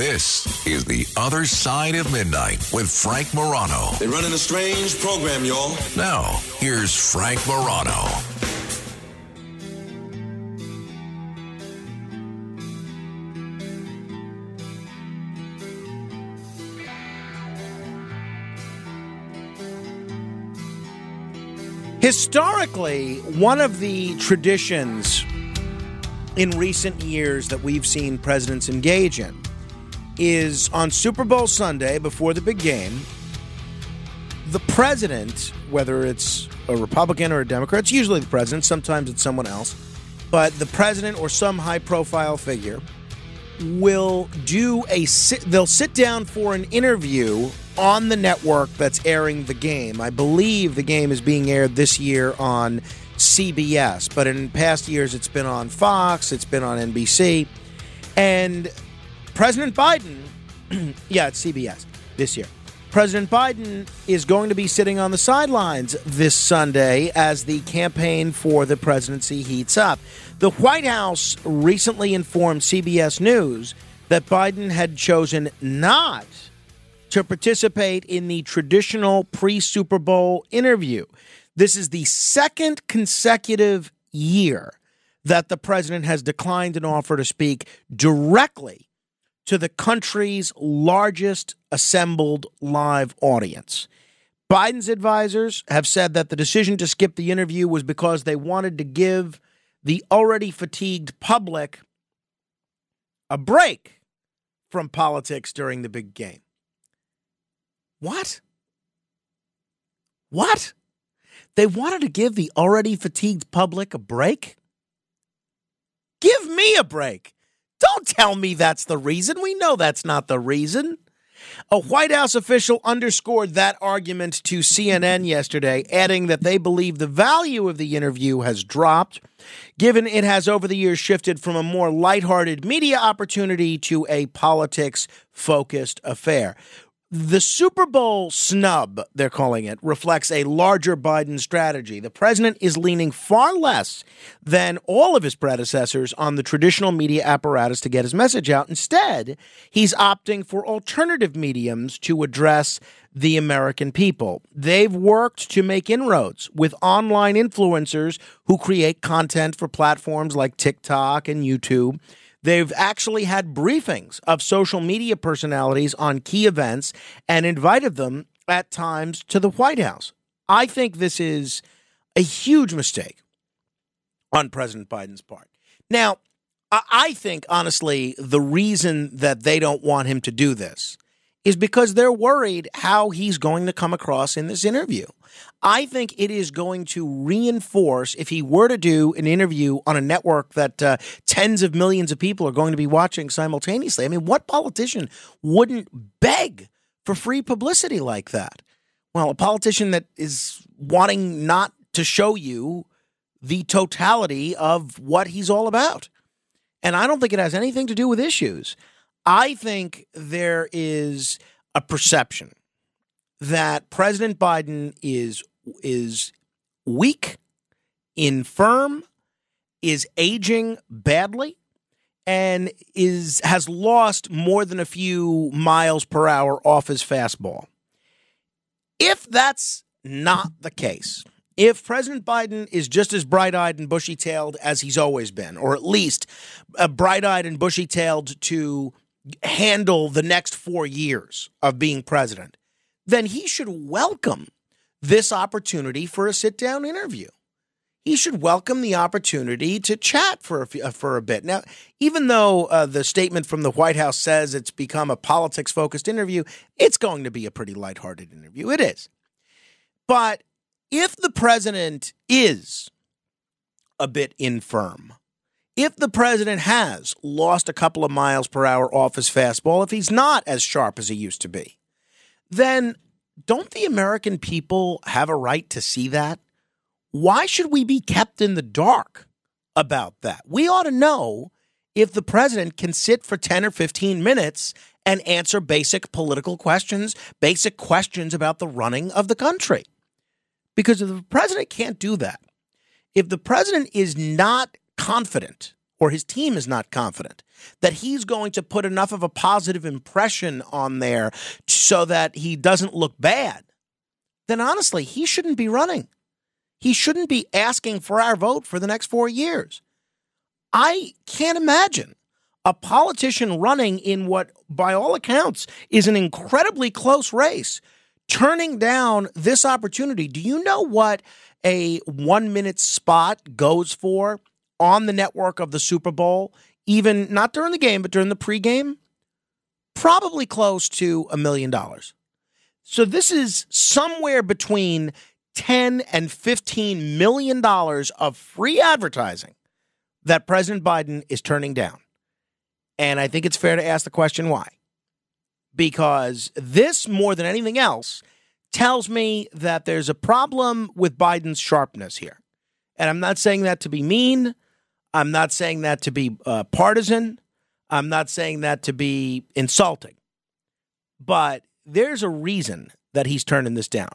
This is The Other Side of Midnight with Frank Morano. They're running a strange program, y'all. Now, here's Frank Morano. Historically, one of the traditions in recent years that we've seen presidents engage in is on Super Bowl Sunday before the big game, the president, whether it's a Republican or a Democrat, it's usually the president, sometimes it's someone else, but the president or some high profile figure will do a sit, they'll sit down for an interview on the network that's airing the game. I believe the game is being aired this year on CBS, but in past years it's been on Fox, it's been on NBC. And President Biden, yeah, it's CBS this year. President Biden is going to be sitting on the sidelines this Sunday as the campaign for the presidency heats up. The White House recently informed CBS News that Biden had chosen not to participate in the traditional pre Super Bowl interview. This is the second consecutive year that the president has declined an offer to speak directly to the country's largest assembled live audience. Biden's advisors have said that the decision to skip the interview was because they wanted to give the already fatigued public a break from politics during the big game. What? What? They wanted to give the already fatigued public a break? Give me a break. Don't tell me that's the reason. We know that's not the reason. A White House official underscored that argument to CNN yesterday, adding that they believe the value of the interview has dropped, given it has over the years shifted from a more lighthearted media opportunity to a politics focused affair. The Super Bowl snub, they're calling it, reflects a larger Biden strategy. The president is leaning far less than all of his predecessors on the traditional media apparatus to get his message out. Instead, he's opting for alternative mediums to address the American people. They've worked to make inroads with online influencers who create content for platforms like TikTok and YouTube. They've actually had briefings of social media personalities on key events and invited them at times to the White House. I think this is a huge mistake on President Biden's part. Now, I think, honestly, the reason that they don't want him to do this is because they're worried how he's going to come across in this interview. I think it is going to reinforce if he were to do an interview on a network that uh, tens of millions of people are going to be watching simultaneously. I mean, what politician wouldn't beg for free publicity like that? Well, a politician that is wanting not to show you the totality of what he's all about. And I don't think it has anything to do with issues. I think there is a perception that President Biden is is weak, infirm, is aging badly, and is has lost more than a few miles per hour off his fastball. If that's not the case, if President Biden is just as bright eyed and bushy tailed as he's always been, or at least uh, bright eyed and bushy tailed to handle the next four years of being president, then he should welcome this opportunity for a sit down interview. He should welcome the opportunity to chat for a, uh, for a bit. Now, even though uh, the statement from the White House says it's become a politics focused interview, it's going to be a pretty lighthearted interview. It is. But if the president is a bit infirm, if the president has lost a couple of miles per hour off his fastball, if he's not as sharp as he used to be, then don't the American people have a right to see that? Why should we be kept in the dark about that? We ought to know if the president can sit for 10 or 15 minutes and answer basic political questions, basic questions about the running of the country. Because if the president can't do that, if the president is not confident or his team is not confident that he's going to put enough of a positive impression on there so that he doesn't look bad, then honestly, he shouldn't be running. He shouldn't be asking for our vote for the next four years. I can't imagine a politician running in what, by all accounts, is an incredibly close race, turning down this opportunity. Do you know what a one minute spot goes for on the network of the Super Bowl? Even not during the game, but during the pregame? Probably close to a million dollars. So this is somewhere between 10 and 15 million dollars of free advertising that President Biden is turning down. And I think it's fair to ask the question why. Because this, more than anything else, tells me that there's a problem with Biden's sharpness here. And I'm not saying that to be mean. I'm not saying that to be uh, partisan. I'm not saying that to be insulting. But there's a reason that he's turning this down.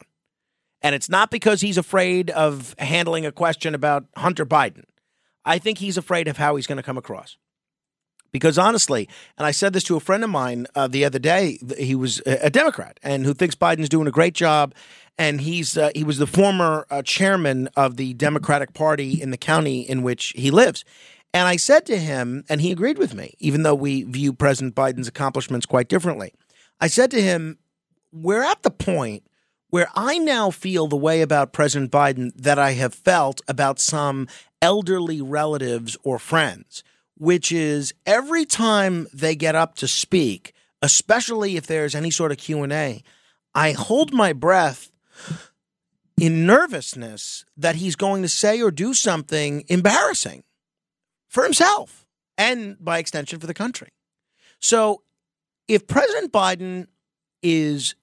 And it's not because he's afraid of handling a question about Hunter Biden. I think he's afraid of how he's going to come across. Because honestly, and I said this to a friend of mine uh, the other day, he was a Democrat and who thinks Biden's doing a great job. And he's uh, he was the former uh, chairman of the Democratic Party in the county in which he lives. And I said to him, and he agreed with me, even though we view President Biden's accomplishments quite differently. I said to him, We're at the point where I now feel the way about President Biden that I have felt about some elderly relatives or friends which is every time they get up to speak, especially if there's any sort of Q&A, I hold my breath in nervousness that he's going to say or do something embarrassing for himself and by extension for the country. So, if President Biden is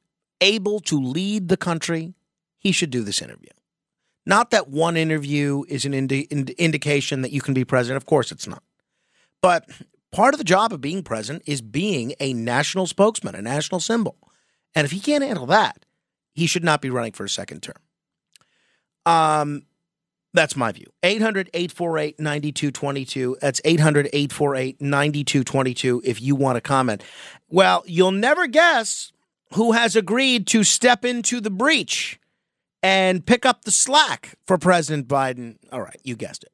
able to lead the country, he should do this interview. Not that one interview is an indi- indication that you can be president. Of course, it's not. But part of the job of being president is being a national spokesman, a national symbol. And if he can't handle that, he should not be running for a second term. Um, that's my view. 800 848 9222. That's 800 848 9222 if you want to comment. Well, you'll never guess who has agreed to step into the breach and pick up the slack for President Biden. All right, you guessed it.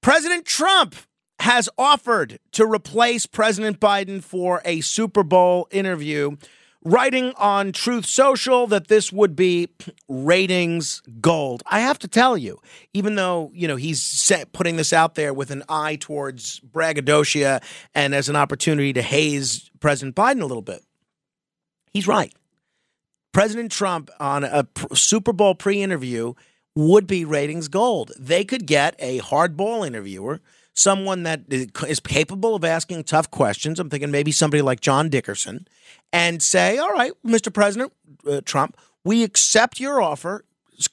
President Trump has offered to replace President Biden for a Super Bowl interview, writing on Truth Social that this would be ratings gold. I have to tell you, even though, you know, he's putting this out there with an eye towards braggadocio and as an opportunity to haze President Biden a little bit, he's right. President Trump on a Super Bowl pre interview would be ratings gold. They could get a hardball interviewer someone that is capable of asking tough questions. I'm thinking maybe somebody like John Dickerson and say, all right, Mr. President uh, Trump, we accept your offer.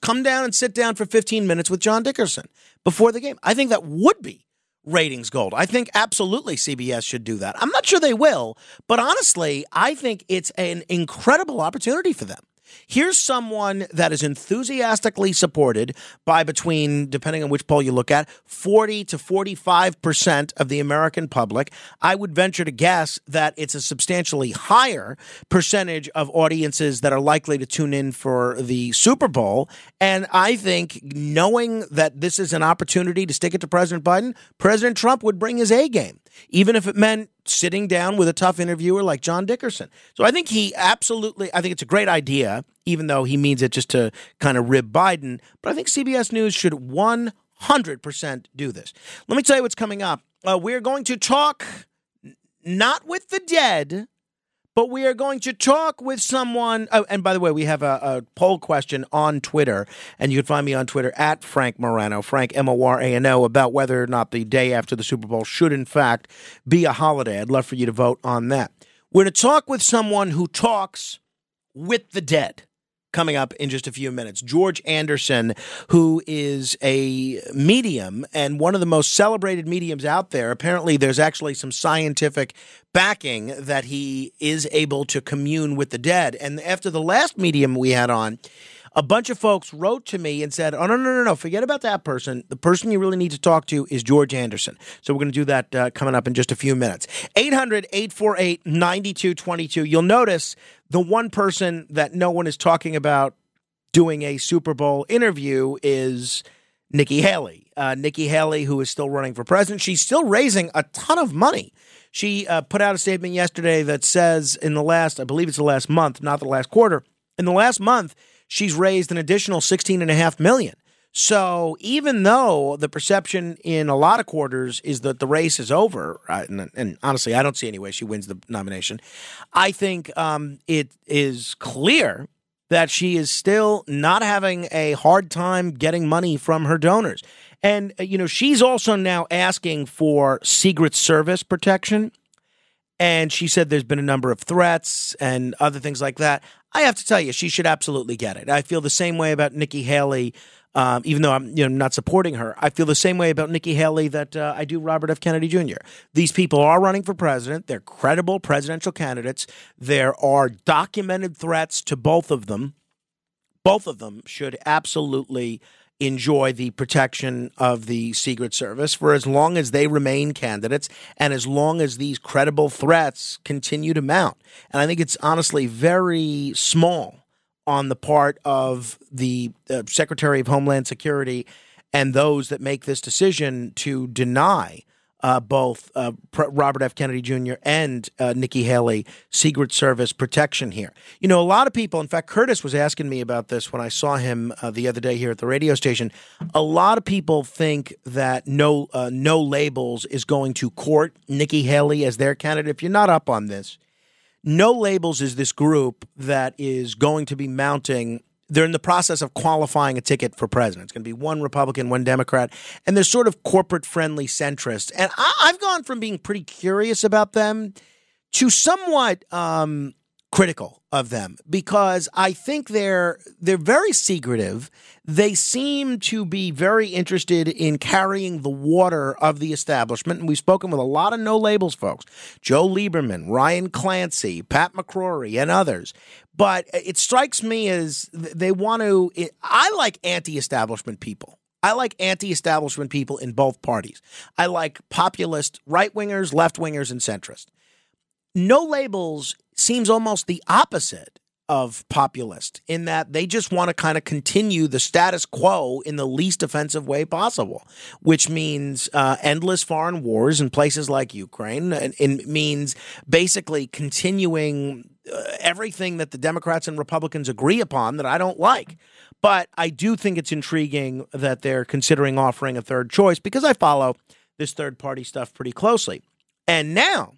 Come down and sit down for 15 minutes with John Dickerson before the game. I think that would be ratings gold. I think absolutely CBS should do that. I'm not sure they will, but honestly, I think it's an incredible opportunity for them. Here's someone that is enthusiastically supported by between, depending on which poll you look at, 40 to 45% of the American public. I would venture to guess that it's a substantially higher percentage of audiences that are likely to tune in for the Super Bowl. And I think knowing that this is an opportunity to stick it to President Biden, President Trump would bring his A game even if it meant sitting down with a tough interviewer like John Dickerson. So I think he absolutely, I think it's a great idea, even though he means it just to kind of rib Biden. But I think CBS News should 100% do this. Let me tell you what's coming up. Uh, we're going to talk not with the dead, but we are going to talk with someone. Oh, and by the way, we have a, a, poll question on Twitter, and you can find me on Twitter at Frank Morano, Frank M O R A N O, about whether or not the day after the Super Bowl should, in fact, be a holiday. I'd love for you to vote on that. We're to talk with someone who talks with the dead coming up in just a few minutes. George Anderson, who is a medium and one of the most celebrated mediums out there. Apparently, there's actually some scientific backing that he is able to commune with the dead. And after the last medium we had on, a bunch of folks wrote to me and said, "Oh no, no, no, no! Forget about that person. The person you really need to talk to is George Anderson." So we're going to do that uh, coming up in just a few minutes. 800-848-9222. You'll notice the one person that no one is talking about doing a Super Bowl interview is Nikki Haley. Uh, Nikki Haley, who is still running for president, she's still raising a ton of money. She uh, put out a statement yesterday that says in the last, I believe it's the last month, not the last quarter, in the last month, she's raised an additional sixteen and a half million. So even though the perception in a lot of quarters is that the race is over, uh, and, and, honestly, I don't see any way she wins the nomination. I think um, it is clear that she is still not having a hard time getting money from her donors. And, uh, you know, she's also now asking for Secret Service protection. And she said there's been a number of threats and other things like that. I have to tell you, she should absolutely get it. I feel the same way about Nikki Haley um, even though I'm you know not supporting her. I feel the same way about Nikki Haley that uh, I do Robert F. Kennedy Jr. These people are running for president. They're credible presidential candidates. There are documented threats to both of them. Both of them should absolutely enjoy the protection of the Secret Service for as long as they remain candidates and as long as these credible threats continue to mount. And I think it's honestly very small on the part of the uh, Secretary of Homeland Security and those that make this decision to deny uh, both uh, Robert F. Kennedy Jr. and uh, Nikki Haley Secret Service protection here. You know, a lot of people, in fact, Curtis was asking me about this when I saw him uh, the other day here at the radio station. A lot of people think that no uh, no labels is going to court Nikki Haley as their candidate. If you're not up on this, no Labels is this group that is going to be mounting. They're in the process of qualifying a ticket for president. It's going to be one Republican, one Democrat, and they're sort of corporate friendly centrists. And I, have gone from being pretty curious about them to somewhat um, critical of them because I think they're they're very secretive. They seem to be very interested in carrying the water of the establishment. And we've spoken with a lot of no labels folks Joe Lieberman, Ryan Clancy, Pat McCrory, and others. But it strikes me as they want to. I like anti establishment people. I like anti establishment people in both parties. I like populist right wingers, left wingers, and centrists. No labels seems almost the opposite of populist in that they just want to kind of continue the status quo in the least offensive way possible, which means uh, endless foreign wars in places like Ukraine. And it means basically continuing uh, everything that the Democrats and Republicans agree upon that I don't like. But I do think it's intriguing that they're considering offering a third choice because I follow this third party stuff pretty closely. And now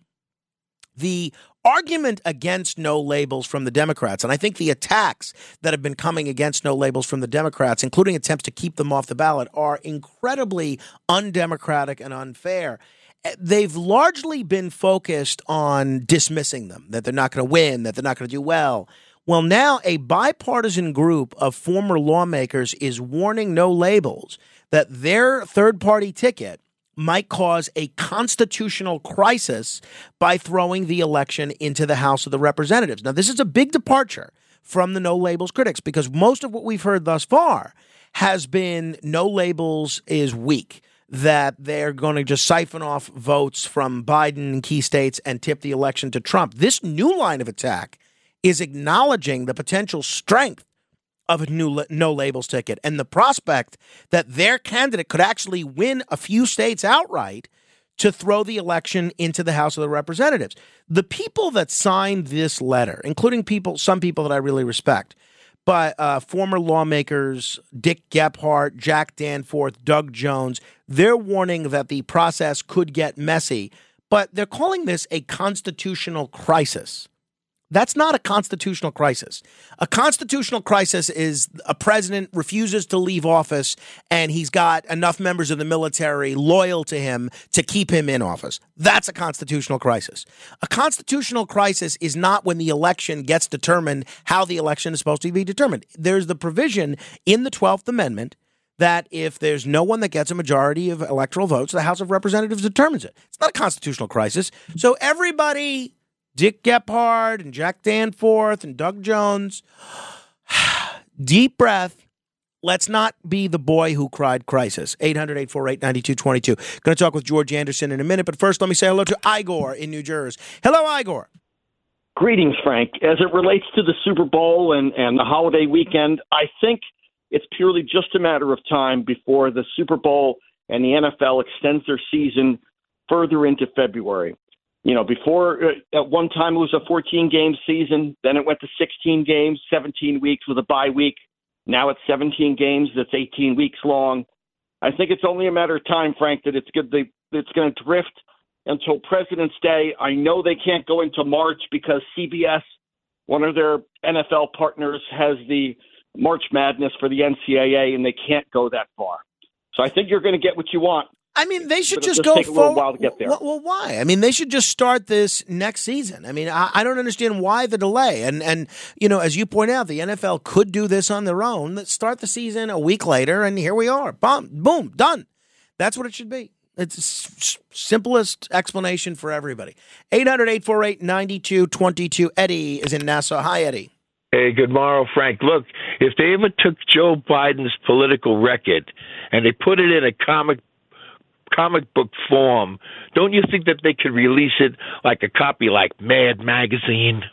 the argument against no labels from the Democrats, and I think the attacks that have been coming against no labels from the Democrats, including attempts to keep them off the ballot, are incredibly undemocratic and unfair. Eh, they've largely been focused on dismissing them, that they're not going to win, that they're not going to do well. Well, now a bipartisan group of former lawmakers is warning no labels that their third party ticket might cause a constitutional crisis by throwing the election into the House of the Representatives. Now, this is a big departure from the no labels critics because most of what we've heard thus far has been no labels is weak. That they're going to just siphon off votes from Biden and key states and tip the election to Trump. This new line of attack is acknowledging the potential strength of a new no labels ticket and the prospect that their candidate could actually win a few states outright to throw the election into the House of the Representatives. The people that signed this letter, including people, some people that I really respect, but uh, former lawmakers Dick Gephardt, Jack Danforth, Doug Jones, they're warning that the process could get messy, but they're calling this a constitutional crisis. That's not a constitutional crisis. A constitutional crisis is a president refuses to leave office and he's got enough members of the military loyal to him to keep him in office. That's a constitutional crisis. A constitutional crisis is not when the election gets determined how the election is supposed to be determined. There's the provision in the 12th Amendment that if there's no one that gets a majority of electoral votes, the House of Representatives determines it. It's not a constitutional crisis. So everybody Dick Gephardt and Jack Danforth and Doug Jones. Deep breath. Let's not be the boy who cried crisis. 800 848 9222. Going to talk with George Anderson in a minute, but first let me say hello to Igor in New Jersey. Hello, Igor. Greetings, Frank. As it relates to the Super Bowl and, and the holiday weekend, I think it's purely just a matter of time before the Super Bowl and the NFL extends their season further into February. You know, before uh, at one time it was a 14 game season, then it went to 16 games, 17 weeks with a bye week. Now it's 17 games, that's 18 weeks long. I think it's only a matter of time, Frank, that it's good. They, it's going to drift until President's Day. I know they can't go into March because CBS, one of their NFL partners, has the March Madness for the NCAA, and they can't go that far. So I think you're going to get what you want. I mean, they should just, just go take a little while to get there. Well, well, why? I mean, they should just start this next season. I mean, I, I, don't understand why the delay. And and you know, as you point out, the NFL could do this on their own. Let's start the season a week later, and here we are. Boom, boom, done. That's what it should be. It's simplest explanation for everybody. 800 848 9222. Eddie is in Nassau. Hi, Eddie. Hey, good morrow, Frank. Look, if they ever took Joe Biden's political record and they put it in a comic comic book form, don't you think that they could release it like a copy like Mad Magazine?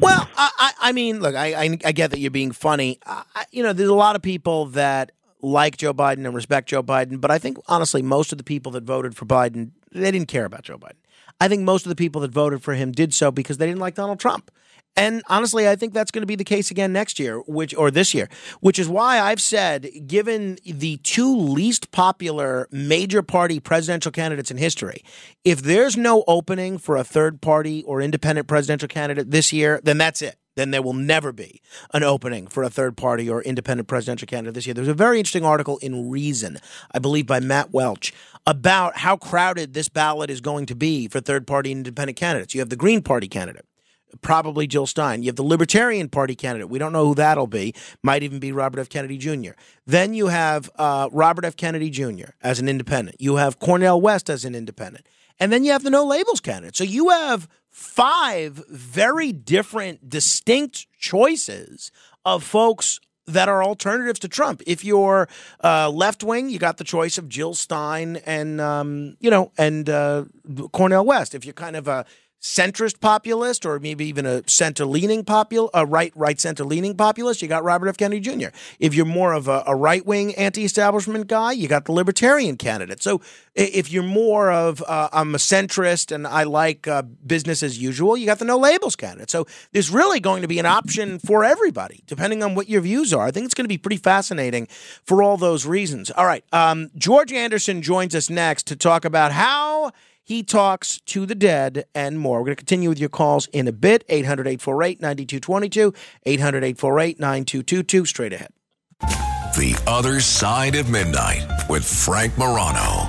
Well, I, I mean, look, I, I, I get that you're being funny. I, you know, there's a lot of people that like Joe Biden and respect Joe Biden, but I think honestly, most of the people that voted for Biden, they didn't care about Joe Biden. I think most of the people that voted for him did so because they didn't like Donald Trump. And honestly, I think that's going to be the case again next year, which or this year, which is why I've said, given the two least popular major party presidential candidates in history, if there's no opening for a third party or independent presidential candidate this year, then that's it then there will never be an opening for a third party or independent presidential candidate this year. There's a very interesting article in Reason, I believe by Matt Welch, about how crowded this ballot is going to be for third party independent candidates. You have the Green Party candidate probably Jill Stein. You have the Libertarian Party candidate. We don't know who that'll be. Might even be Robert F. Kennedy Jr. Then you have uh, Robert F. Kennedy Jr. as an independent. You have Cornel West as an independent. And then you have the no labels candidate. So you have five very different, distinct choices of folks that are alternatives to Trump. If you're uh, left wing, you got the choice of Jill Stein and um, you know and uh, Cornel West. If you're kind of a centrist populist or maybe even a center leaning popul a right right center leaning populist, you got Robert F. Kennedy Jr. If you're more of a, a right wing anti establishment guy, you got the libertarian candidate. So if you're more of uh, I'm a centrist and I like uh, business as usual, you got the no labels candidate. So there's really going to be an option for everybody, depending on what your views are. I think it's going to be pretty fascinating for all those reasons. All right, um, George Anderson joins us next to talk about how he talks to the dead and more. We're going to continue with your calls in a bit. 800 848 9222, 800 848 9222, straight ahead. The Other Side of Midnight with Frank Morano.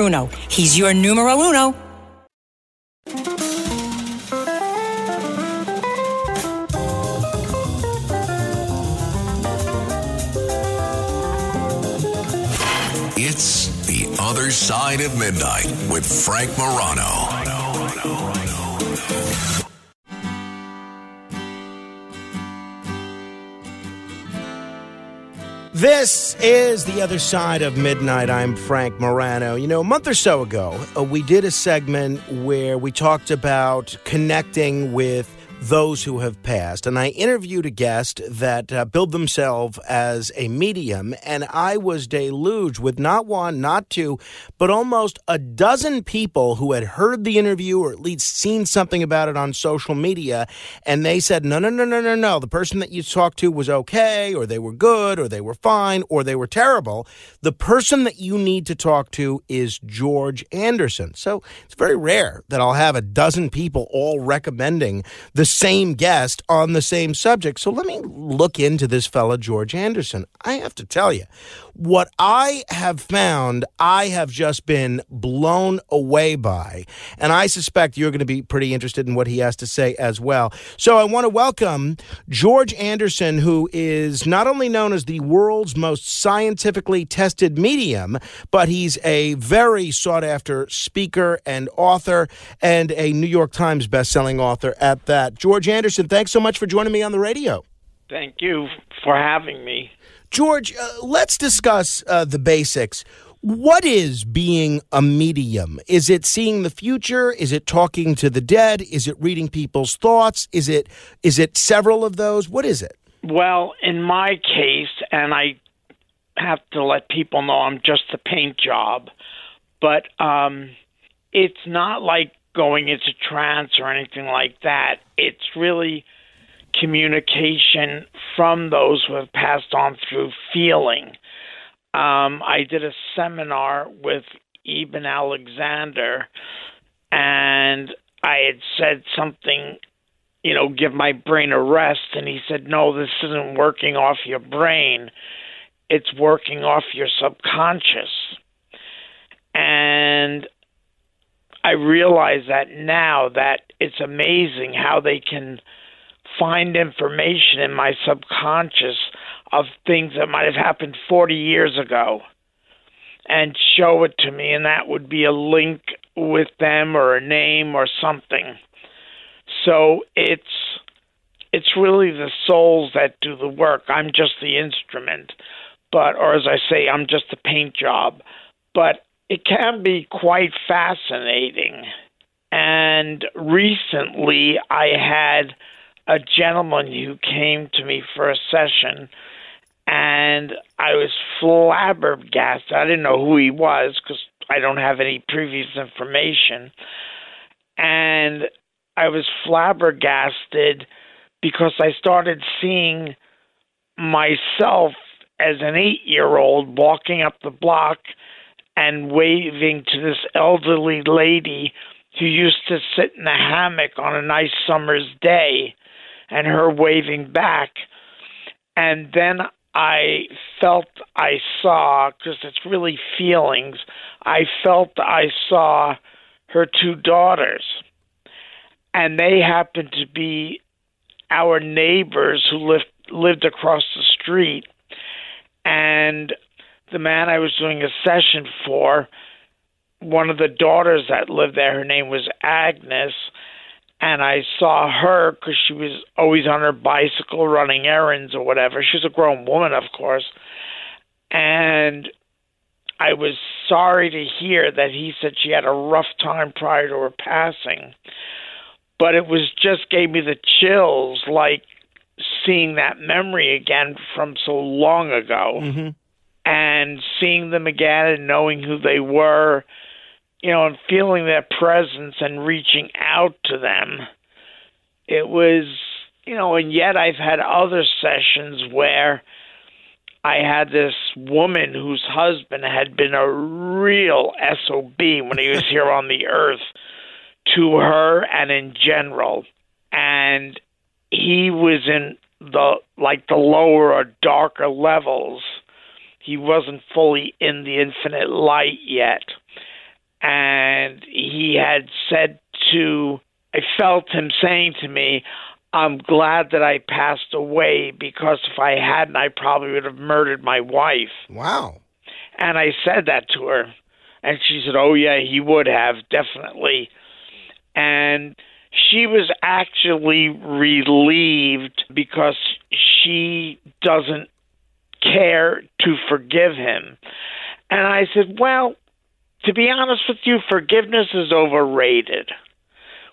Bruno. He's your numero uno. It's The Other Side of Midnight with Frank Morano. This is The Other Side of Midnight. I'm Frank Morano. You know, a month or so ago, uh, we did a segment where we talked about connecting with those who have passed. And I interviewed a guest that uh, billed themselves as a medium, and I was deluged with not one, not two, but almost a dozen people who had heard the interview or at least seen something about it on social media. And they said, no, no, no, no, no, no. The person that you talked to was okay, or they were good, or they were fine, or they were terrible. The person that you need to talk to is George Anderson. So it's very rare that I'll have a dozen people all recommending the same guest on the same subject. So let me look into this fella, George Anderson. I have to tell you, what I have found, I have just been blown away by. And I suspect you're going to be pretty interested in what he has to say as well. So I want to welcome George Anderson, who is not only known as the world's most scientifically tested medium, but he's a very sought after speaker and author and a New York Times bestselling author at that. George Anderson, thanks so much for joining me on the radio. Thank you for having me. George, uh, let's discuss uh, the basics. What is being a medium? Is it seeing the future? Is it talking to the dead? Is it reading people's thoughts? Is it is it several of those? What is it? Well, in my case, and I have to let people know I'm just a paint job, but um, it's not like going into trance or anything like that. It's really communication from those who have passed on through feeling. Um, I did a seminar with Eben Alexander, and I had said something, you know, give my brain a rest, and he said, No, this isn't working off your brain, it's working off your subconscious. And I realize that now that it's amazing how they can find information in my subconscious of things that might have happened 40 years ago and show it to me and that would be a link with them or a name or something. So it's it's really the souls that do the work. I'm just the instrument but or as i say i'm just a paint job. But it can be quite fascinating. And recently i had a gentleman who came to me for a session, and I was flabbergasted. I didn't know who he was because I don't have any previous information. And I was flabbergasted because I started seeing myself as an eight year old walking up the block and waving to this elderly lady who used to sit in a hammock on a nice summer's day and her waving back. And then I felt I saw, because it's really feelings, I felt I saw her two daughters. And they happened to be our neighbors who lived lived across the street. And the man I was doing a session for, one of the daughters that lived there, her name was Agnes, and I saw her because she was always on her bicycle running errands or whatever. She's a grown woman, of course. And I was sorry to hear that he said she had a rough time prior to her passing. But it was just gave me the chills, like seeing that memory again from so long ago. Mm-hmm. And seeing them again and knowing who they were you know, and feeling their presence and reaching out to them. It was, you know, and yet I've had other sessions where I had this woman whose husband had been a real SOB when he was here on the earth to her and in general. And he was in the like the lower or darker levels. He wasn't fully in the infinite light yet and he had said to I felt him saying to me, I'm glad that I passed away because if I hadn't, I probably would have murdered my wife. Wow. And I said that to her. And she said, Oh, yeah, he would have, definitely. And she was actually relieved because she doesn't care to forgive him. And I said, Well, to be honest with you, forgiveness is overrated.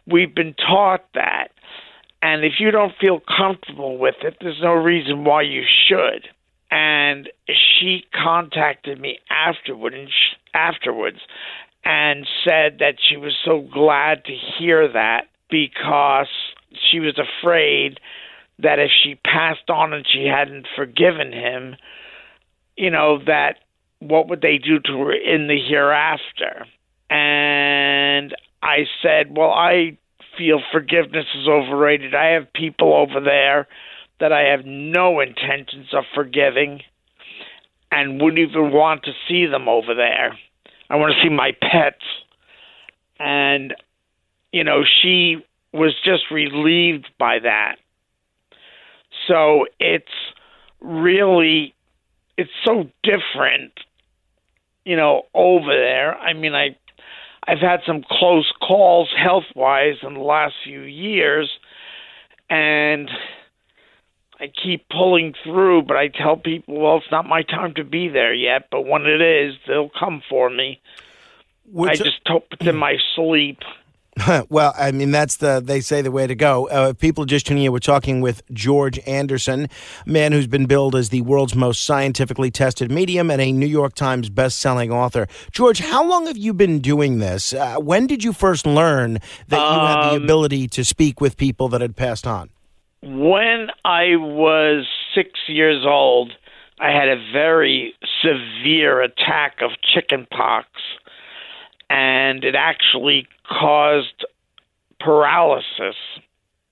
We've been taught that. And if you don't feel comfortable with it, there's no reason why you should. And she contacted me afterward and afterwards and said that she was so glad to hear that because she was afraid that if she passed on and she hadn't forgiven him, you know, that what would they do to her in the hereafter? And I said, well, I feel forgiveness is overrated. I have people over there that I have no intentions of forgiving and wouldn't even want to see them over there. I want to see my pets. And, you know, she was just relieved by that. So it's really, it's so different, you know, over there. I mean, I, I've had some close calls health wise in the last few years, and I keep pulling through, but I tell people, well, it's not my time to be there yet, but when it is, they'll come for me. Which, I just hope it's in my sleep. well, I mean, that's the, they say, the way to go. Uh, people just tuning in, we're talking with George Anderson, a man who's been billed as the world's most scientifically tested medium and a New York Times best-selling author. George, how long have you been doing this? Uh, when did you first learn that um, you had the um, ability to speak with people that had passed on? When I was six years old, I had a very severe attack of chickenpox, and it actually caused paralysis.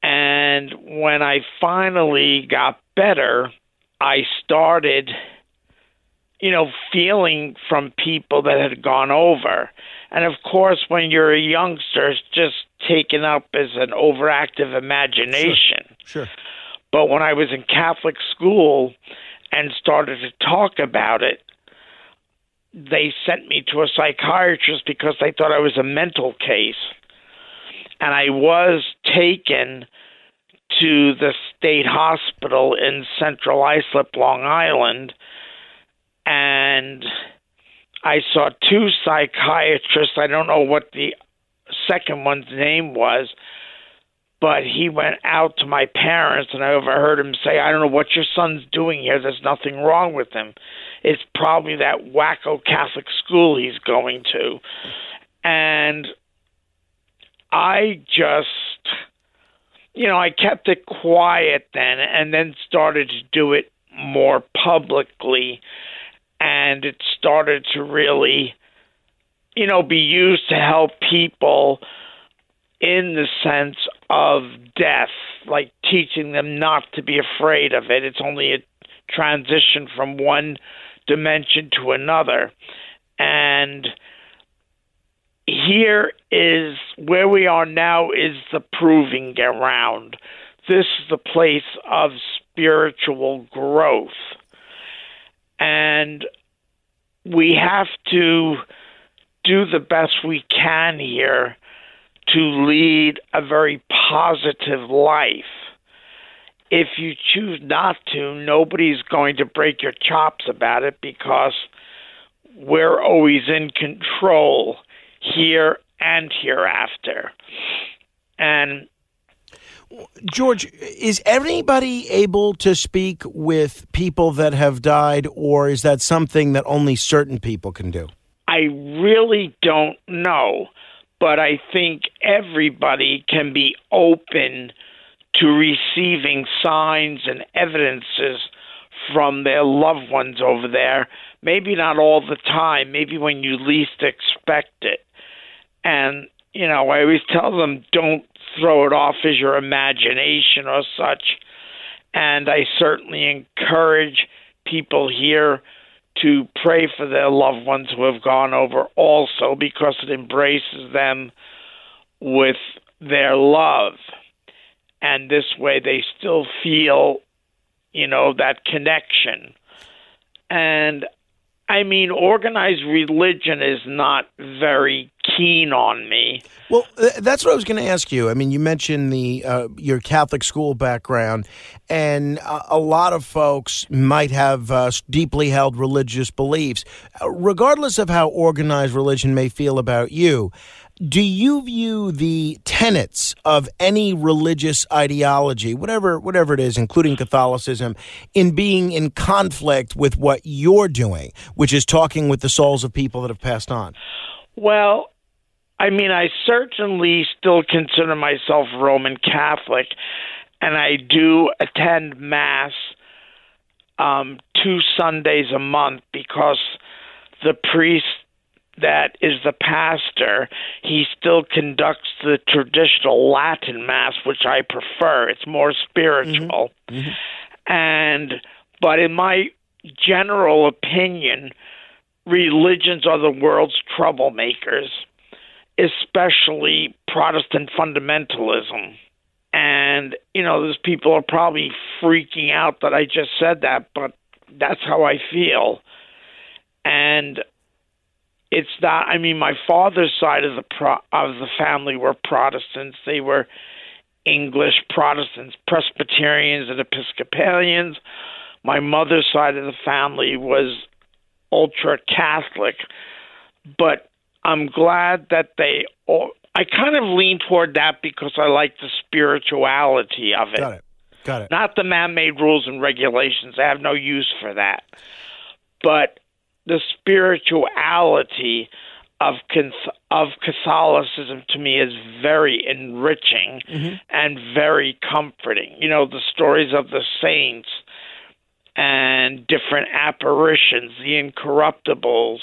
And when I finally got better, I started, you know, feeling from people that had gone over. And of course, when you're a youngster, it's just taken up as an overactive imagination. Sure. sure. But when I was in Catholic school and started to talk about it, they sent me to a psychiatrist because they thought I was a mental case. And I was taken to the state hospital in Central Islip, Long Island, and I saw two psychiatrists. I don't know what the second one's name was, but he went out to my parents and I overheard him say, I don't know what your son's doing here. There's nothing wrong with him. It's probably that wacko Catholic school he's going to. And I just, you know, I kept it quiet then and then started to do it more publicly. And it started to really you know, be used to help people in the sense of death, like teaching them not to be afraid of it. It's only a transition from one dimension to another. And here is where we are now is the proving ground. This is the place of spiritual growth. And we have to do the best we can here to lead a very positive life. If you choose not to, nobody's going to break your chops about it because we're always in control here and hereafter. And George, is anybody able to speak with people that have died, or is that something that only certain people can do? I really don't know, but I think everybody can be open to receiving signs and evidences from their loved ones over there. Maybe not all the time, maybe when you least expect it. And, you know, I always tell them don't throw it off as your imagination or such. And I certainly encourage people here to pray for their loved ones who have gone over also because it embraces them with their love. And this way they still feel, you know, that connection. And I mean, organized religion is not very keen on me. Well, that's what I was going to ask you. I mean, you mentioned the uh, your Catholic school background, and a lot of folks might have uh, deeply held religious beliefs, uh, regardless of how organized religion may feel about you. Do you view the tenets of any religious ideology, whatever whatever it is, including Catholicism, in being in conflict with what you're doing, which is talking with the souls of people that have passed on? Well, I mean, I certainly still consider myself Roman Catholic, and I do attend Mass um, two Sundays a month because the priest that is the pastor, he still conducts the traditional Latin Mass, which I prefer. It's more spiritual. Mm-hmm. Mm-hmm. And, but in my general opinion, religions are the world's troublemakers, especially Protestant fundamentalism. And, you know, those people are probably freaking out that I just said that, but that's how I feel. And it's not, I mean, my father's side of the pro, of the family were Protestants. They were English Protestants, Presbyterians, and Episcopalians. My mother's side of the family was ultra Catholic, but I'm glad that they all, I kind of lean toward that because I like the spirituality of it. Got it. Got it. Not the man-made rules and regulations. I have no use for that. But the spirituality of of Catholicism to me is very enriching mm-hmm. and very comforting. You know, the stories of the saints and different apparitions, the incorruptibles,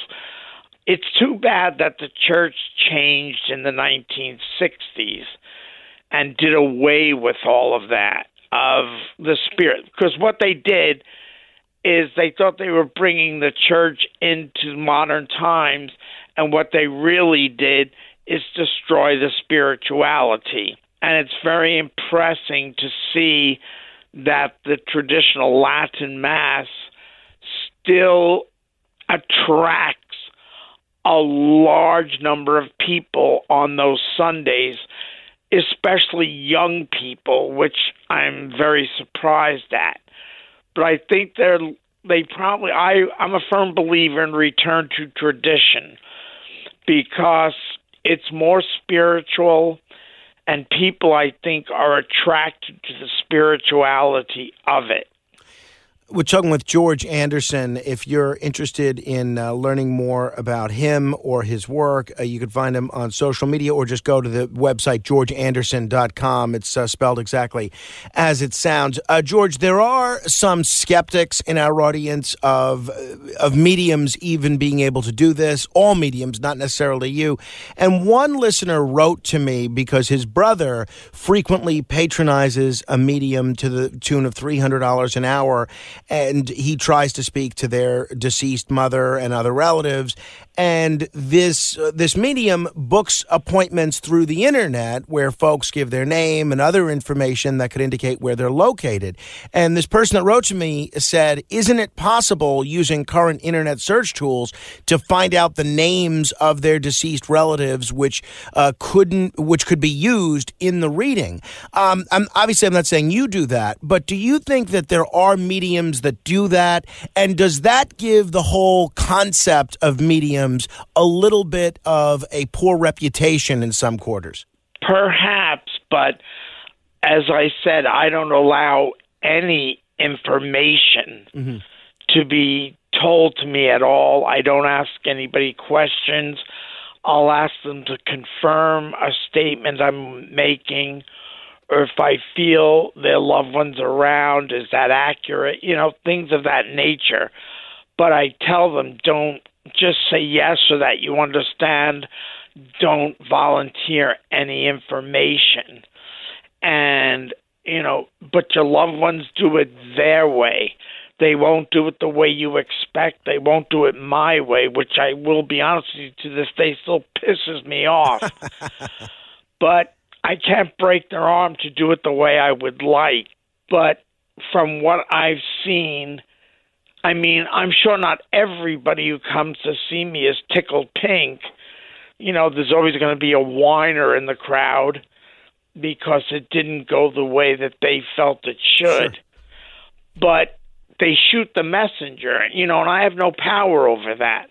it's too bad that the church changed in the 1960s and did away with all of that of the spirit because what they did is they thought they were bringing the church into modern times and what they really did is destroy the spirituality and it's very impressing to see that the traditional latin mass still attracts a large number of people on those Sundays, especially young people, which I'm very surprised at. But I think they're they probably I I'm a firm believer in return to tradition because it's more spiritual and people I think are attracted to the spirituality of it. We're talking with George Anderson. If you're interested in uh, learning more about him or his work, uh, you can find him on social media or just go to the website, georgeanderson.com. It's uh, spelled exactly as it sounds. Uh, George, there are some skeptics in our audience of, of mediums even being able to do this, all mediums, not necessarily you. And one listener wrote to me because his brother frequently patronizes a medium to the tune of $300 an hour and he tries to speak to their deceased mother and other relatives and this uh, this medium books appointments through the internet where folks give their name and other information that could indicate where they're located. And this person that wrote to me said isn't it possible using current internet search tools to find out the names of their deceased relatives which uh, couldn't which could be used in the reading? Um, I'm, obviously i'm not saying you do that but do you think that there are mediums that do that? And does that give the whole concept of medium a little bit of a poor reputation in some quarters? Perhaps, but as I said, I don't allow any information mm-hmm. to be told to me at all. I don't ask anybody questions. I'll ask them to confirm a statement I'm making, or if I feel their loved ones around, is that accurate? You know, things of that nature. But I tell them don't just say yes so that you understand. Don't volunteer any information. And, you know, but your loved ones do it their way. They won't do it the way you expect. They won't do it my way, which I will be honest with you, to this day still pisses me off. but I can't break their arm to do it the way I would like. But from what I've seen, I mean, I'm sure not everybody who comes to see me is tickled pink. You know, there's always going to be a whiner in the crowd because it didn't go the way that they felt it should. Sure. But they shoot the messenger, you know, and I have no power over that.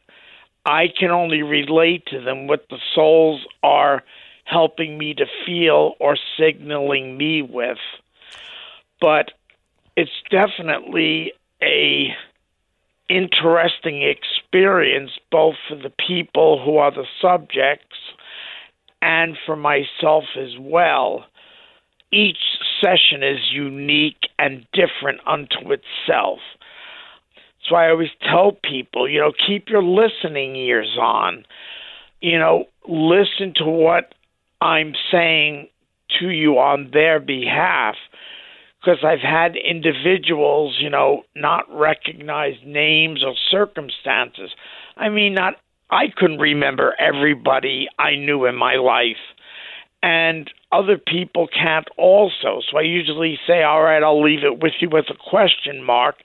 I can only relate to them what the souls are helping me to feel or signaling me with. But it's definitely a interesting experience both for the people who are the subjects and for myself as well. Each session is unique and different unto itself. So I always tell people, you know, keep your listening ears on. You know, listen to what I'm saying to you on their behalf because I've had individuals, you know, not recognize names or circumstances. I mean, not I couldn't remember everybody I knew in my life. And other people can't also. So I usually say, all right, I'll leave it with you with a question mark.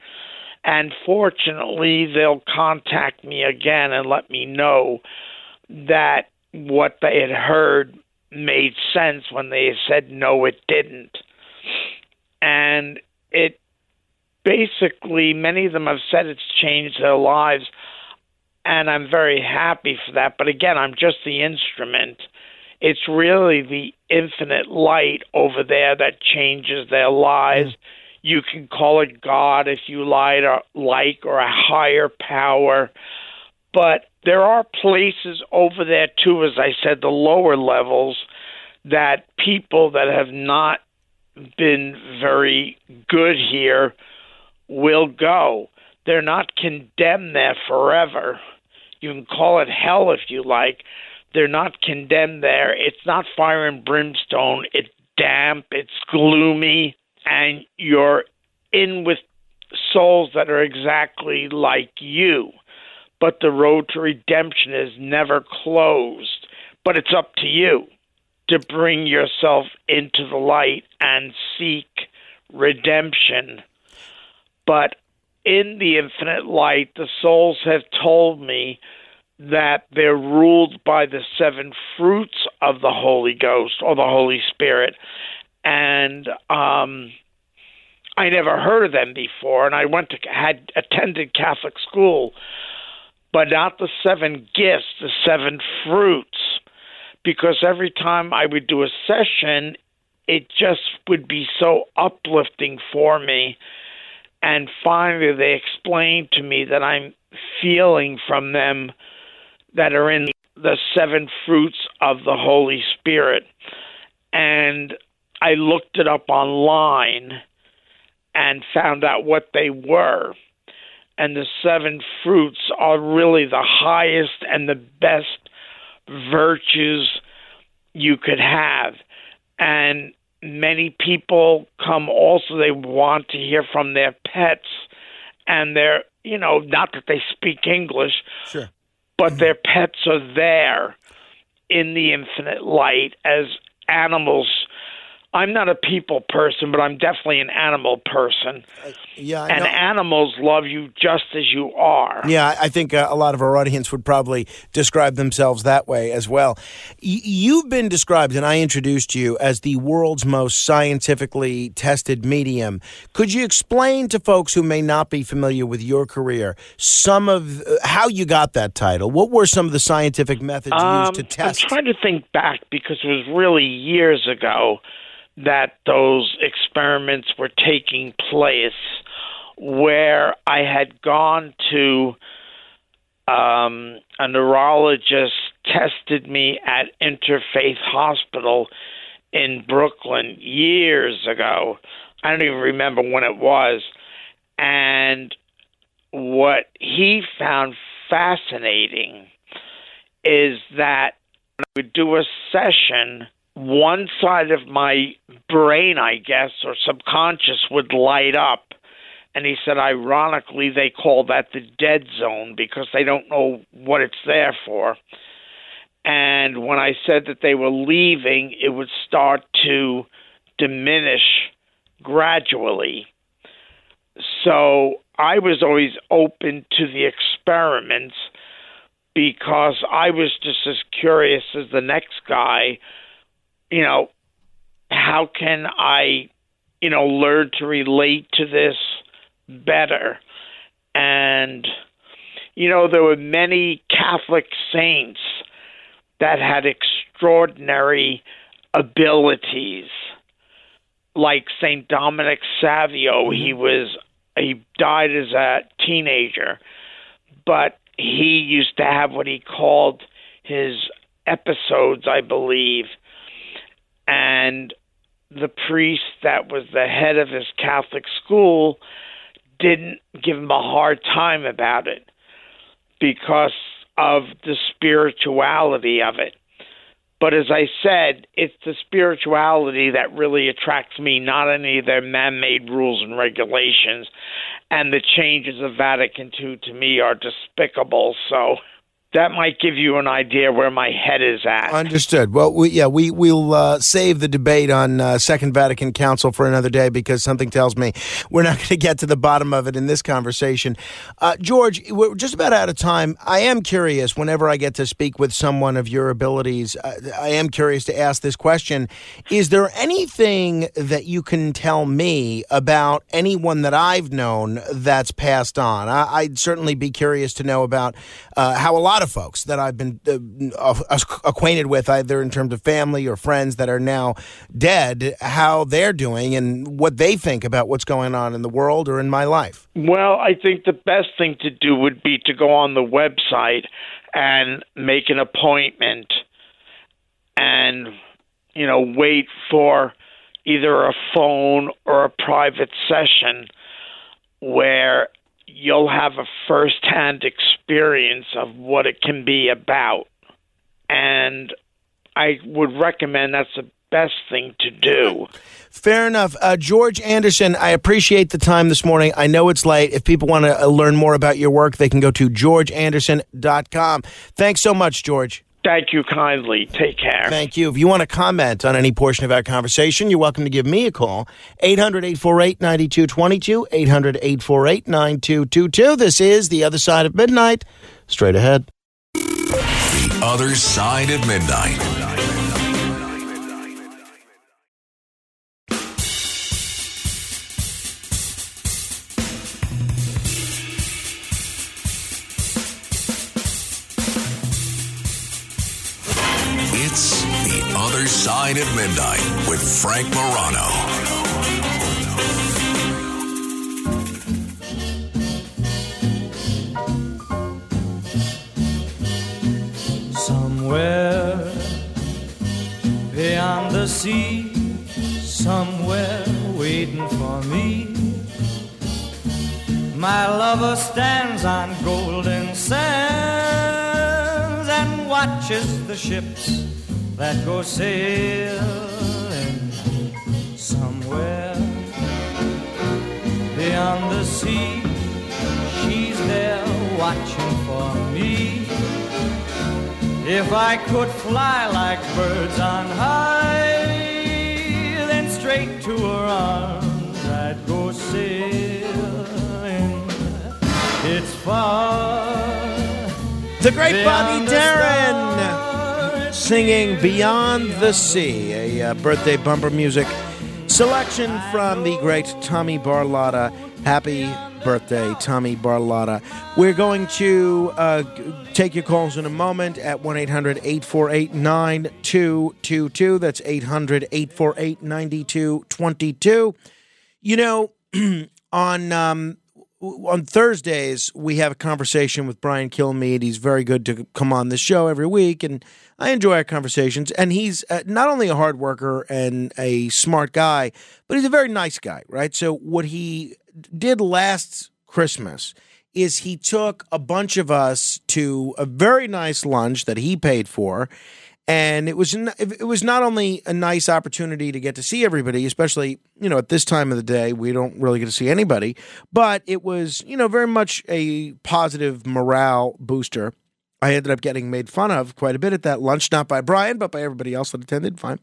And fortunately, they'll contact me again and let me know that what they had heard made sense when they said no, it didn't. And it basically, many of them have said it's changed their lives, and I'm very happy for that. But again, I'm just the instrument. It's really the infinite light over there that changes their lives. Mm. You can call it God if you like, or, like, or a higher power. But there are places over there too, as I said, the lower levels that people that have not been very good here will go. They're not condemned there forever. You can call it hell if you like. They're not condemned there. It's not fire and brimstone. It's damp, it's gloomy, and you're in with souls that are exactly like you but the road to redemption is never closed. But it's up to you to bring yourself into the light and seek redemption. But in the infinite light, the souls have told me that they're ruled by the seven fruits of the Holy Ghost or the Holy Spirit. And um, I never heard of them before, and I went to had attended Catholic school, but not the seven gifts, the seven fruits. Because every time I would do a session, it just would be so uplifting for me. And finally, they explained to me that I'm feeling from them that are in the seven fruits of the Holy Spirit. And I looked it up online and found out what they were and the seven fruits are really the highest and the best virtues you could have. And many people come also, they want to hear from their pets, and they're, you know, not that they speak English, sure. but mm-hmm. their pets are there in the infinite light as animals I'm not a people person, but I'm definitely an animal person. Uh, yeah, and animals love you just as you are. Yeah, I think uh, a lot of our audience would probably describe themselves that way as well. Y- you've been described, and I introduced you as the world's most scientifically tested medium. Could you explain to folks who may not be familiar with your career some of uh, how you got that title? What were some of the scientific methods um, used to test? I'm trying to think back because it was really years ago that those experiments were taking place where I had gone to um, a neurologist tested me at Interfaith Hospital in Brooklyn years ago. I don't even remember when it was. And what he found fascinating is that when I would do a session, one side of my brain, I guess, or subconscious would light up. And he said, ironically, they call that the dead zone because they don't know what it's there for. And when I said that they were leaving, it would start to diminish gradually. So I was always open to the experiments because I was just as curious as the next guy you know, how can I, you know, learn to relate to this better? And, you know, there were many Catholic saints that had extraordinary abilities, like Saint Dominic Savio. Mm-hmm. He was he died as a teenager, but he used to have what he called his episodes, I believe, and the priest that was the head of his Catholic school didn't give him a hard time about it because of the spirituality of it. But as I said, it's the spirituality that really attracts me, not any of their man made rules and regulations. And the changes of Vatican II to me are despicable. So that might give you an idea where my head is at. Understood. Well, we, yeah, we we'll uh, save the debate on uh, Second Vatican Council for another day because something tells me we're not going to get to the bottom of it in this conversation. Uh, George, we're just about out of time. I am curious. Whenever I get to speak with someone of your abilities, uh, I am curious to ask this question: Is there anything that you can tell me about anyone that I've known that's passed on? I, would certainly be curious to know about uh, how a lot lot of folks that I've been uh, acquainted with, either in terms of family or friends that are now dead, how they're doing and what they think about what's going on in the world or in my life. Well, I think the best thing to do would be to go on the website and make an appointment and, you know, wait for either a phone or a private session where you'll have a first-hand experience of what it can be about. And I would recommend that's the best thing to do. Fair enough. Uh, George Anderson, I appreciate the time this morning. I know it's late. If people want to learn more about your work, they can go to georgeanderson.com. Thanks so much, George. Thank you kindly. Take care. Thank you. If you want to comment on any portion of our conversation, you're welcome to give me a call. 800 848 9222. 800 848 9222. This is The Other Side of Midnight. Straight ahead. The Other Side of Midnight. Side of Midnight with Frank Morano. Somewhere beyond the sea, somewhere waiting for me. My lover stands on golden sands and watches the ships that go sailing somewhere beyond the sea. She's there watching for me. If I could fly like birds on high, then straight to her arms I'd go sailing. It's far. The great Bobby Darin singing Beyond the Sea, a uh, birthday bumper music selection from the great Tommy Barlotta. Happy birthday, Tommy Barlotta. We're going to uh, take your calls in a moment at 1 800 848 9222. That's 800 848 9222. You know, on. Um, on Thursdays, we have a conversation with Brian Kilmeade. He's very good to come on the show every week, and I enjoy our conversations. And he's uh, not only a hard worker and a smart guy, but he's a very nice guy, right? So, what he did last Christmas is he took a bunch of us to a very nice lunch that he paid for. And it was it was not only a nice opportunity to get to see everybody, especially you know at this time of the day we don't really get to see anybody, but it was you know very much a positive morale booster I ended up getting made fun of quite a bit at that lunch, not by Brian, but by everybody else that attended. Fine.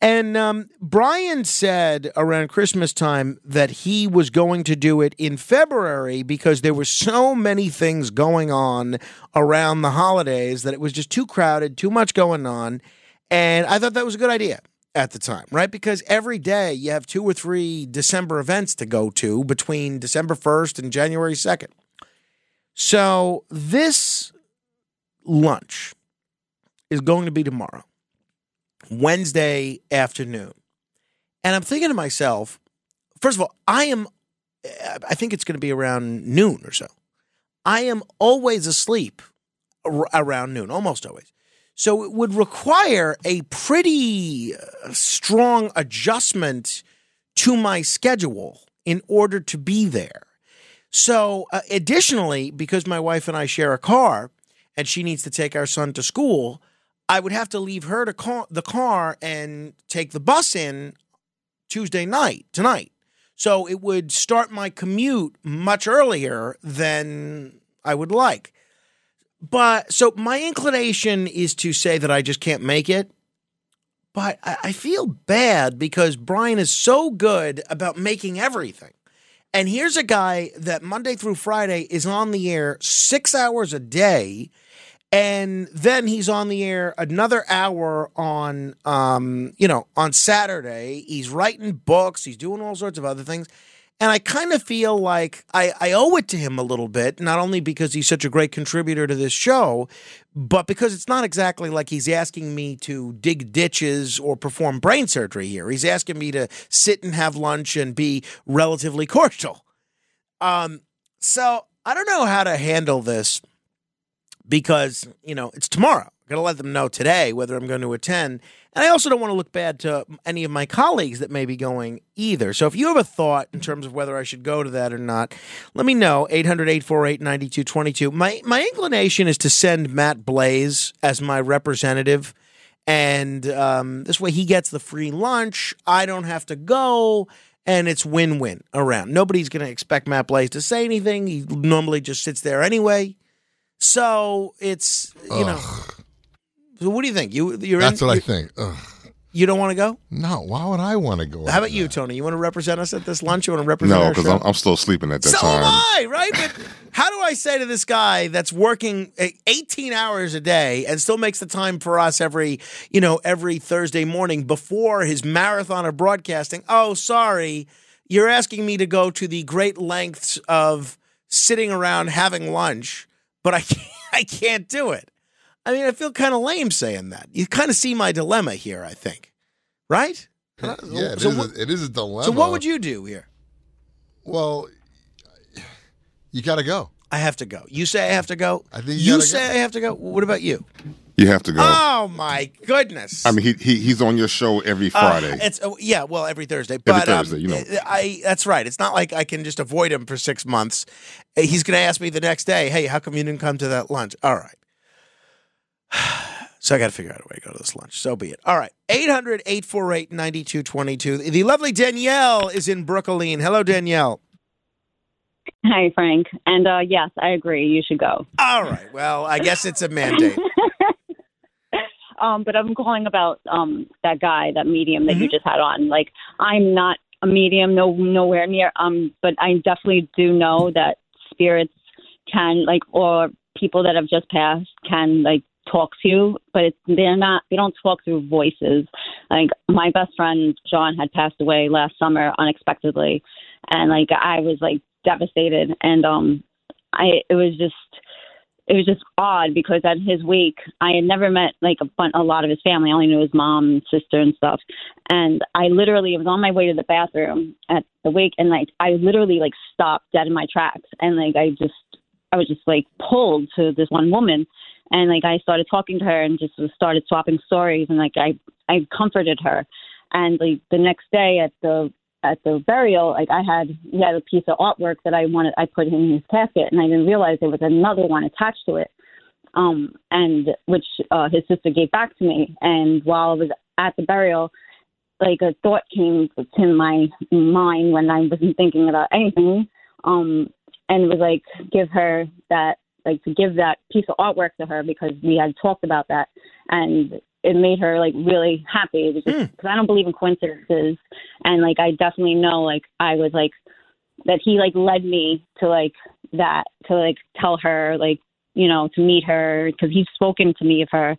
And um, Brian said around Christmas time that he was going to do it in February because there were so many things going on around the holidays that it was just too crowded, too much going on. And I thought that was a good idea at the time, right? Because every day you have two or three December events to go to between December 1st and January 2nd. So this lunch is going to be tomorrow, Wednesday afternoon. And I'm thinking to myself, first of all, I am, I think it's going to be around noon or so. I am always asleep around noon, almost always. So it would require a pretty uh, strong adjustment to my schedule in order to be there. So, uh, additionally, because my wife and I share a car and she needs to take our son to school, I would have to leave her to call the car and take the bus in Tuesday night, tonight. So it would start my commute much earlier than I would like. But so my inclination is to say that I just can't make it. But I, I feel bad because Brian is so good about making everything. And here's a guy that Monday through Friday is on the air six hours a day. And then he's on the air another hour on, um, you know, on Saturday. He's writing books. He's doing all sorts of other things. And I kind of feel like I, I owe it to him a little bit, not only because he's such a great contributor to this show, but because it's not exactly like he's asking me to dig ditches or perform brain surgery here. He's asking me to sit and have lunch and be relatively cordial. Um, so I don't know how to handle this because, you know, it's tomorrow. I'm going to let them know today whether I'm going to attend. And I also don't want to look bad to any of my colleagues that may be going either. So if you have a thought in terms of whether I should go to that or not, let me know. 800 848 9222. My, my inclination is to send Matt Blaze as my representative. And um, this way he gets the free lunch. I don't have to go. And it's win win around. Nobody's going to expect Matt Blaze to say anything. He normally just sits there anyway. So it's, you know. So what do you think? You you're That's in, what I think. Ugh. You don't want to go? No, why would I want to go? How about you, Tony? You want to represent us at this lunch? You want to represent No, because? I'm, I'm still sleeping at that so time. am I, right? But how do I say to this guy that's working eh, 18 hours a day and still makes the time for us every, you know, every Thursday morning before his marathon of broadcasting? Oh, sorry, you're asking me to go to the great lengths of sitting around having lunch, but I can't, I can't do it. I mean, I feel kind of lame saying that. You kind of see my dilemma here, I think, right? Yeah, it, So is what- a, it is a dilemma. So what would you do here? Well, you got to go. I have to go. You say I have to go. I think you you say go. I have to go. What about you? You have to go. Oh my goodness! I mean, he, he he's on your show every Uh, Friday. it's oh, yeah, well, every Thursday. But Thursday, um, you know. I that's right. It's not like I can just avoid him for six months. Uh, He's going to ask me the next day, "Hey, how come you didn't come to that lunch?" All right. So I got to figure out a way to go to this lunch. So be it. All right. 800 848 9222. The lovely Danielle is in Brooklyn. Hello, Danielle. Hi, Frank. And uh, yes, I agree. You should go. All right. Well, I guess it's a mandate. Um, but I'm calling about um, that guy, that medium that Mm-hmm. you just had on. Like, I'm not a medium, no, nowhere near. Um, but I definitely do know that spirits can, like, or people that have just passed can, like, talk to you. But it's they're not. They don't talk through voices. Like my best friend John had passed away last summer unexpectedly, and like I was like devastated. And um, I it was just it was just odd because at his wake, I had never met like a, a lot of his family. I only knew his mom and sister and stuff. And I literally was on my way to the bathroom at the wake, and like I literally like stopped dead in my tracks, and like I just I was just like pulled to this one woman, and like I started talking to her and just started swapping stories, and like I I comforted her, and like the next day at the at the burial, like I had he had a piece of artwork that I wanted I put in his casket, and I didn't realize there was another one attached to it, um, and which uh, his sister gave back to me. And while I was at the burial, like a thought came to my mind when I wasn't thinking about anything, um, and was like give her that like to give that piece of artwork to her because we had talked about that, and it made her like really happy. It was just because hmm. I don't believe in coincidences, and like I definitely know like I was like that he like led me to like that to like tell her like you know to meet her because he's spoken to me of her.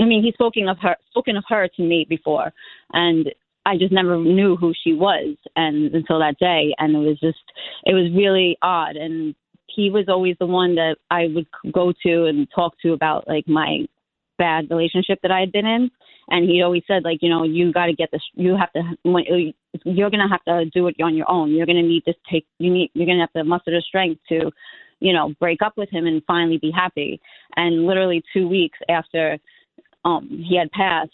I mean, he's spoken of her spoken of her to me before, and I just never knew who she was, and until that day, and it was just it was really odd, and he was always the one that I would go to and talk to about like my bad relationship that I had been in. And he always said, like, you know, you got to get this. You have to. You're gonna have to do it on your own. You're gonna need to take. You need. You're gonna have to muster the strength to, you know, break up with him and finally be happy. And literally two weeks after, um, he had passed,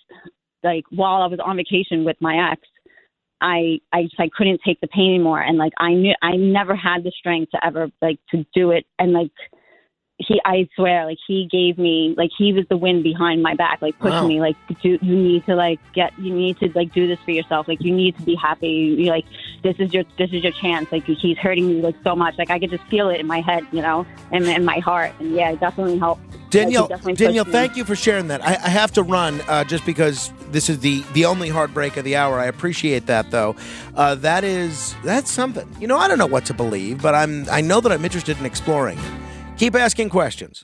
like while I was on vacation with my ex, I I just I couldn't take the pain anymore, and like I knew I never had the strength to ever like to do it, and like he I swear like he gave me like he was the wind behind my back like pushing Wow. me like do, you need to like get you need to like do this for yourself like you need to be happy you like this is your this is your chance like he's hurting me like so much like I could just feel it in my head you know and in my heart and yeah it definitely helped Like, Danielle, definitely Danielle, thank you for sharing that. I, I have to run uh, just because this is the the only heartbreak of the hour. I appreciate that though. Uh, that is that's something. You know, I don't know what to believe, but I'm I know that I'm interested in exploring. Keep asking questions.